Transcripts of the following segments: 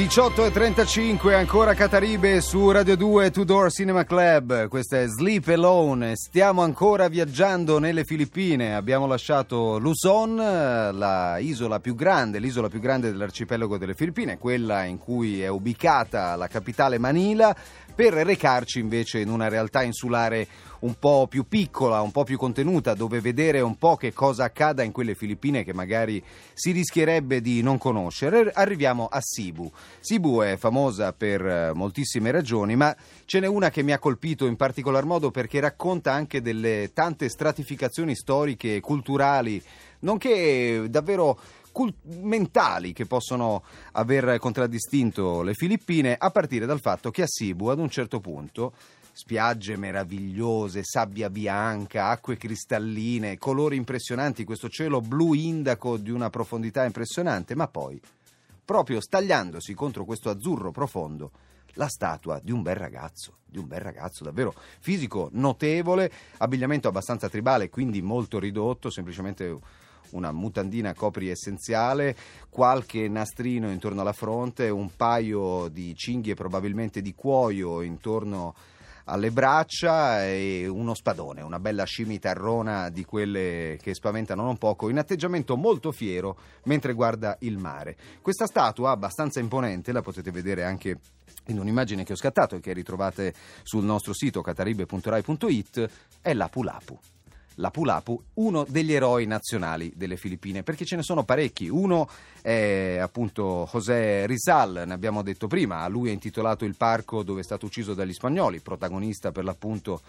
18 e 35 ancora Cataribe su Radio 2 Tudor Cinema Club. Questa è Sleep Alone. Stiamo ancora viaggiando nelle Filippine. Abbiamo lasciato Luzon, la isola più grande, l'isola più grande dell'arcipelago delle Filippine, quella in cui è ubicata la capitale Manila, per recarci invece in una realtà insulare un po' più piccola, un po' più contenuta, dove vedere un po' che cosa accada in quelle Filippine che magari si rischierebbe di non conoscere. Arriviamo a Cebu. Cebu è famosa per eh, moltissime ragioni, ma ce n'è una che mi ha colpito in particolar modo perché racconta anche delle tante stratificazioni storiche e culturali, nonché davvero mentali che possono aver contraddistinto le Filippine a partire dal fatto che a Cebu ad un certo punto spiagge meravigliose, sabbia bianca, acque cristalline, colori impressionanti, questo cielo blu indaco di una profondità impressionante, ma poi, proprio stagliandosi contro questo azzurro profondo, la statua di un bel ragazzo, di un bel ragazzo davvero fisico notevole, abbigliamento abbastanza tribale, quindi molto ridotto, semplicemente una mutandina copri essenziale, qualche nastrino intorno alla fronte, un paio di cinghie probabilmente di cuoio intorno alle braccia e uno spadone, una bella scimitarrona di quelle che spaventano non poco, in atteggiamento molto fiero mentre guarda il mare. Questa statua abbastanza imponente, la potete vedere anche in un'immagine che ho scattato e che ritrovate sul nostro sito cataribe.rai.it, è Lapu Lapu. Lapu Lapu, uno degli eroi nazionali delle Filippine, perché ce ne sono parecchi. Uno è appunto José Rizal, ne abbiamo detto prima, a lui è intitolato il parco dove è stato ucciso dagli spagnoli, protagonista per l'appunto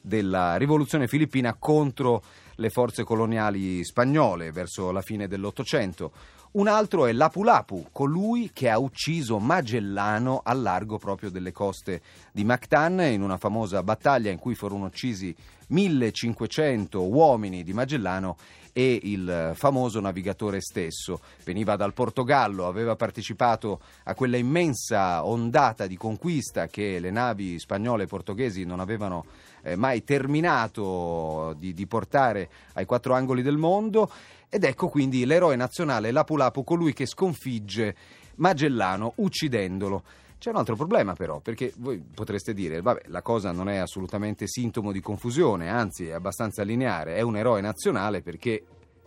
della rivoluzione filippina contro le forze coloniali spagnole verso la fine dell'Ottocento. Un altro è Lapu Lapu, colui che ha ucciso Magellano al largo proprio delle coste di Mactan in una famosa battaglia in cui furono uccisi 1500 uomini di Magellano e il famoso navigatore stesso. Veniva dal Portogallo, aveva partecipato a quella immensa ondata di conquista che le navi spagnole e portoghesi non avevano eh, mai terminato di, di portare ai quattro angoli del mondo ed ecco quindi l'eroe nazionale Lapu Lapu, colui che sconfigge Magellano uccidendolo. C'è un altro problema però, perché voi potreste dire, vabbè, la cosa non è assolutamente sintomo di confusione, anzi è abbastanza lineare, è un eroe nazionale perché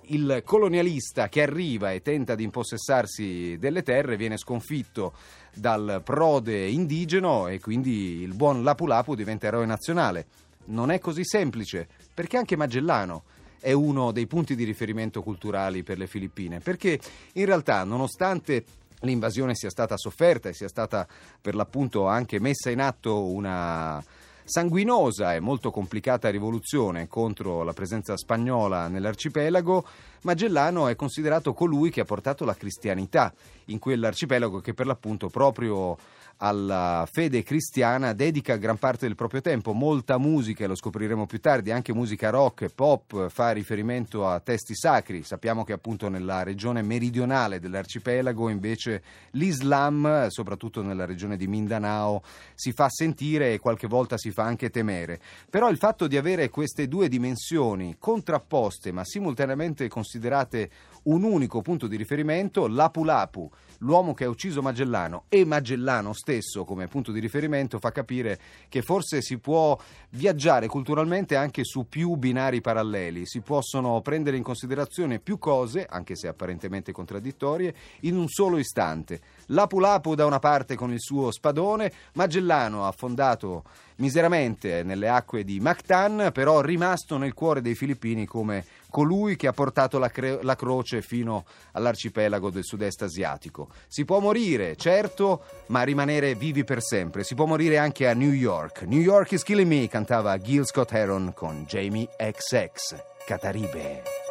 il colonialista che arriva e tenta di impossessarsi delle terre viene sconfitto dal prode indigeno e quindi il buon Lapu Lapu diventa eroe nazionale. Non è così semplice, perché anche Magellano è uno dei punti di riferimento culturali per le Filippine, perché in realtà nonostante l'invasione sia stata sofferta e sia stata per l'appunto anche messa in atto una sanguinosa e molto complicata rivoluzione contro la presenza spagnola nell'arcipelago, Magellano è considerato colui che ha portato la cristianità in quell'arcipelago che per l'appunto proprio alla fede cristiana dedica gran parte del proprio tempo, molta musica, lo scopriremo più tardi, anche musica rock e pop fa riferimento a testi sacri. Sappiamo che appunto nella regione meridionale dell'arcipelago invece l'Islam, soprattutto nella regione di Mindanao, si fa sentire e qualche volta si fa anche temere. Però il fatto di avere queste due dimensioni contrapposte ma simultaneamente considerate un unico punto di riferimento, Lapu Lapu, l'uomo che ha ucciso Magellano e Magellano stesso come punto di riferimento fa capire che forse si può viaggiare culturalmente anche su più binari paralleli, si possono prendere in considerazione più cose, anche se apparentemente contraddittorie, in un solo istante. Lapu Lapu da una parte con il suo spadone, Magellano affondato miseramente nelle acque di Mactan, però rimasto nel cuore dei filippini come colui che ha portato la, cre- la croce fino all'arcipelago del sud-est asiatico. Si può morire, certo, ma rimanere vivi per sempre. Si può morire anche a New York. New York is killing me, cantava Gil Scott Heron con Jamie XX. Cataribe.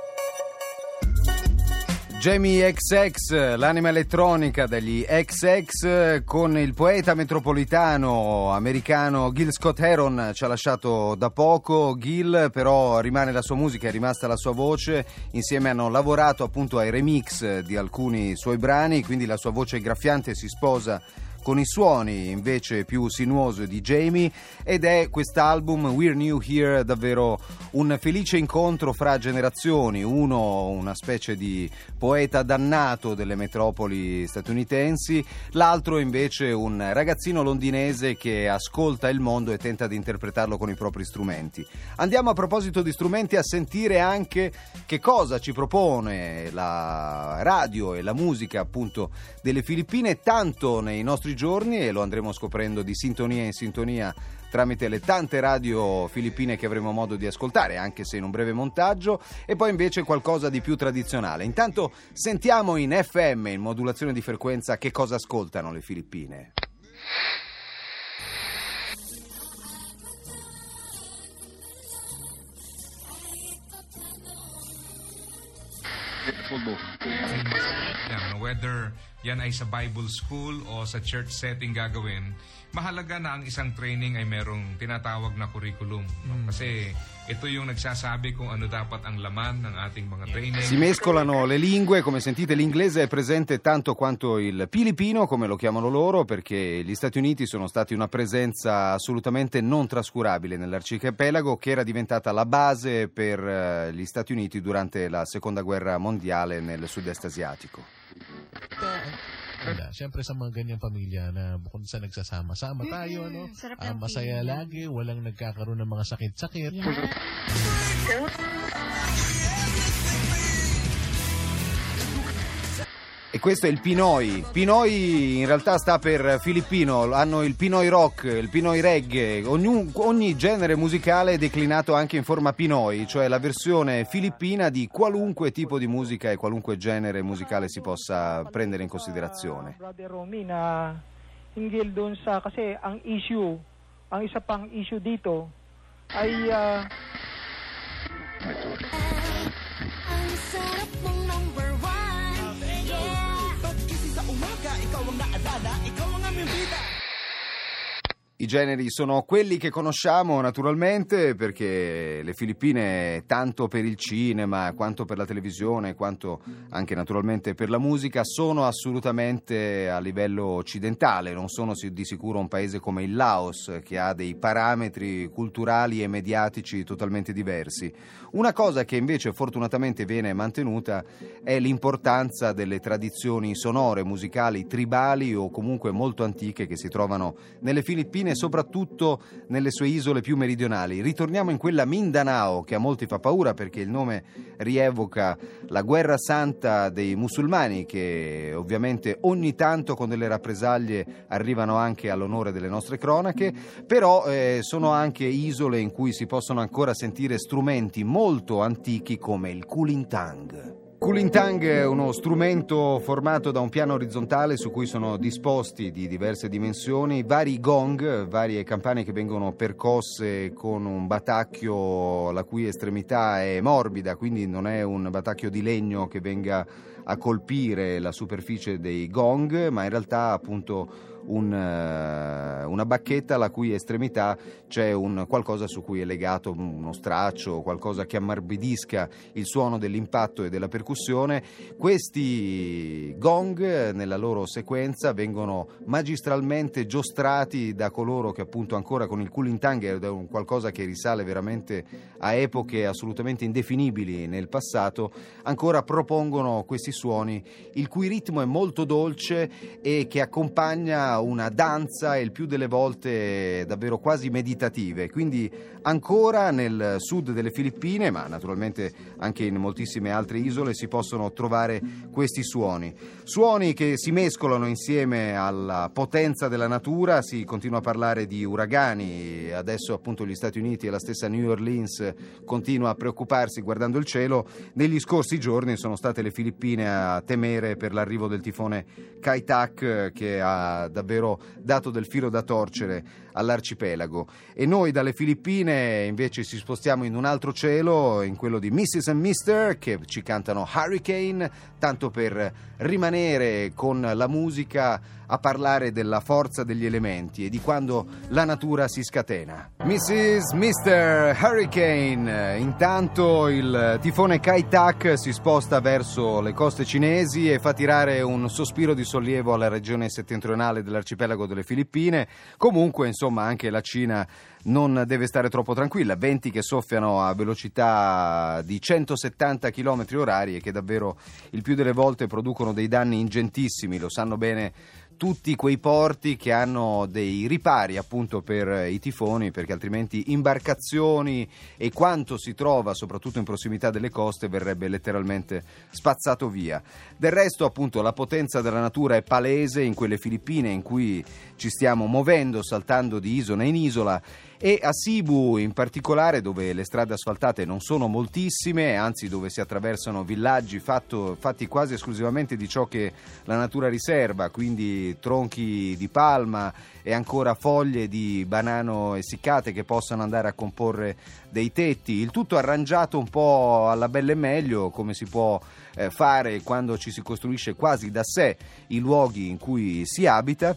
Jamie XX, l'anima elettronica degli XX con il poeta metropolitano americano Gil Scott Heron ci ha lasciato da poco, Gil però rimane la sua musica, è rimasta la sua voce, insieme hanno lavorato appunto ai remix di alcuni suoi brani, quindi la sua voce graffiante si sposa con i suoni invece più sinuosi di Jamie ed è quest'album We're New Here davvero un felice incontro fra generazioni, uno una specie di poeta dannato delle metropoli statunitensi, l'altro invece un ragazzino londinese che ascolta il mondo e tenta di interpretarlo con i propri strumenti. Andiamo a proposito di strumenti a sentire anche che cosa ci propone la radio e la musica appunto delle Filippine tanto nei nostri giorni e lo andremo scoprendo di sintonia in sintonia tramite le tante radio filippine che avremo modo di ascoltare, anche se in un breve montaggio, e poi invece qualcosa di più tradizionale. Intanto sentiamo in FM, in modulazione di frequenza, che cosa ascoltano le Filippine. Yan, whether yan ay sa Bible school o sa church setting gagawin, mahalaga na ang isang training ay merong tinatawag na curriculum. no? Kasi ito yung nagsasabi kung ano dapat ang laman ng ating mga training. Si mescolano le lingue, come sentite l'inglese è presente tanto quanto il filippino, come lo chiamano loro, perché gli Stati Uniti sono stati una presenza assolutamente non trascurabile nell'arcipelago che era diventata la base per eh, gli Stati Uniti durante la seconda guerra mondiale nel sud-est asiatico. Wala. Siyempre sa mga ganyang pamilya na bukod sa nagsasama-sama tayo, ano, sarap ah, ng masaya feeling. lagi, walang nagkakaroon ng mga sakit-sakit. E questo è il Pinoi. Pinoi in realtà sta per filippino, hanno il Pinoi rock, il Pinoi reggae, ogni, ogni genere musicale è declinato anche in forma Pinoi, cioè la versione filippina di qualunque tipo di musica e qualunque genere musicale si possa prendere in considerazione. Brother Romy na hinggil doon sa kasi ang issue, ang isa pang issue dito ay ah, I generi sono quelli che conosciamo naturalmente perché le Filippine tanto per il cinema quanto per la televisione quanto anche naturalmente per la musica sono assolutamente a livello occidentale, non sono di sicuro un paese come il Laos che ha dei parametri culturali e mediatici totalmente diversi. Una cosa che invece fortunatamente viene mantenuta è l'importanza delle tradizioni sonore, musicali, tribali o comunque molto antiche che si trovano nelle Filippine e soprattutto nelle sue isole più meridionali. Ritorniamo in quella Mindanao che a molti fa paura perché il nome rievoca la guerra santa dei musulmani che ovviamente ogni tanto con delle rappresaglie arrivano anche all'onore delle nostre cronache, però eh, sono anche isole in cui si possono ancora sentire strumenti molto antichi come il kulintang. Kulintang è uno strumento formato da un piano orizzontale su cui sono disposti di diverse dimensioni vari gong, varie campane che vengono percosse con un batacchio la cui estremità è morbida, quindi non è un batacchio di legno che venga a colpire la superficie dei gong, ma in realtà appunto un, eh, una bacchetta la cui estremità c'è un qualcosa su cui è legato uno straccio, qualcosa che ammorbidisca il suono dell'impatto e della percussione. Questi gong nella loro sequenza vengono magistralmente giostrati da coloro che appunto ancora con il kulintang è un qualcosa che risale veramente a epoche assolutamente indefinibili nel passato, ancora propongono questi suoni il cui ritmo è molto dolce e che accompagna una danza e il più delle volte davvero quasi meditative. Quindi ancora nel sud delle Filippine, ma naturalmente anche in moltissime altre isole si possono trovare questi suoni. Suoni che si mescolano insieme alla potenza della natura, si continua a parlare di uragani, adesso appunto gli Stati Uniti e la stessa New Orleans continua a preoccuparsi guardando il cielo. Negli scorsi giorni sono state le Filippine a temere per l'arrivo del tifone Kai Tak che ha davvero dato del filo da torcere all'arcipelago. E noi dalle Filippine invece ci spostiamo in un altro cielo, in quello di Mrs. and Mr. che ci cantano Hurricane, tanto per rimanere con la musica a parlare della forza degli elementi e di quando la natura si scatena. Mrs. Mr. Hurricane. Intanto il tifone Kai-Tak si sposta verso le coste cinesi e fa tirare un sospiro di sollievo alla regione settentrionale dell'arcipelago delle Filippine. Comunque, insomma, anche la Cina non deve stare troppo tranquilla. Venti che soffiano a velocità di 170 km orari e che davvero il più delle volte producono dei danni ingentissimi, lo sanno bene tutti quei porti che hanno dei ripari appunto per i tifoni perché altrimenti imbarcazioni e quanto si trova soprattutto in prossimità delle coste verrebbe letteralmente spazzato via. Del resto appunto la potenza della natura è palese in quelle Filippine in cui ci stiamo muovendo saltando di isola in isola e a Cebu in particolare dove le strade asfaltate non sono moltissime, anzi dove si attraversano villaggi fatto, fatti quasi esclusivamente di ciò che la natura riserva, quindi tronchi di palma e ancora foglie di banano essiccate che possano andare a comporre dei tetti, il tutto arrangiato un po' alla bella e meglio come si può eh, fare quando ci si costruisce quasi da sé i luoghi in cui si abita,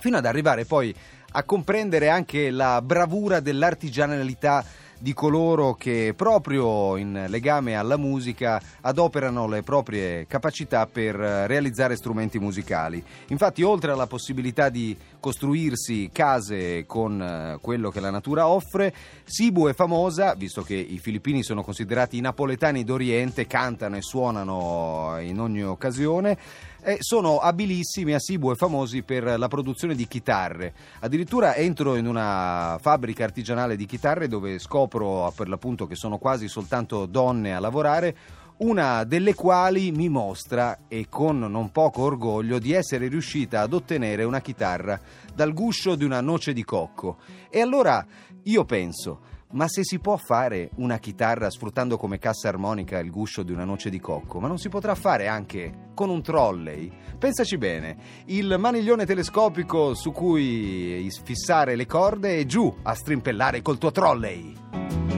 fino ad arrivare poi a comprendere anche la bravura dell'artigianalità di coloro che proprio in legame alla musica adoperano le proprie capacità per realizzare strumenti musicali. Infatti, oltre alla possibilità di costruirsi case con eh, quello che la natura offre, Sibu è famosa, visto che i filippini sono considerati i napoletani d'Oriente, cantano e suonano in ogni occasione eh, sono abilissimi a Sibu e famosi per la produzione di chitarre. Addirittura entro in una fabbrica artigianale di chitarre dove scopro per l'appunto che sono quasi soltanto donne a lavorare una delle quali mi mostra, e con non poco orgoglio, di essere riuscita ad ottenere una chitarra dal guscio di una noce di cocco. E allora io penso, ma se si può fare una chitarra sfruttando come cassa armonica il guscio di una noce di cocco, ma non si potrà fare anche con un trolley? Pensaci bene, il maniglione telescopico su cui fissare le corde e giù a strimpellare col tuo trolley.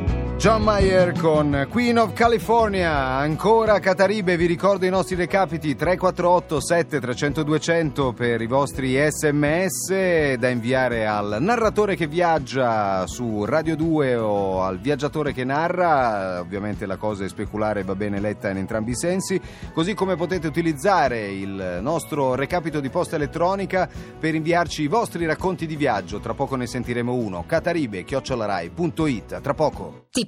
John Mayer con Queen of California, ancora Cataribe, vi ricordo i nostri recapiti 348 7300 200 per i vostri sms da inviare al narratore che viaggia su Radio 2 o al viaggiatore che narra, ovviamente la cosa è speculare va bene letta in entrambi i sensi, così come potete utilizzare il nostro recapito di posta elettronica per inviarci i vostri racconti di viaggio, tra poco ne sentiremo uno, cataribe-rai.it, tra poco. Ti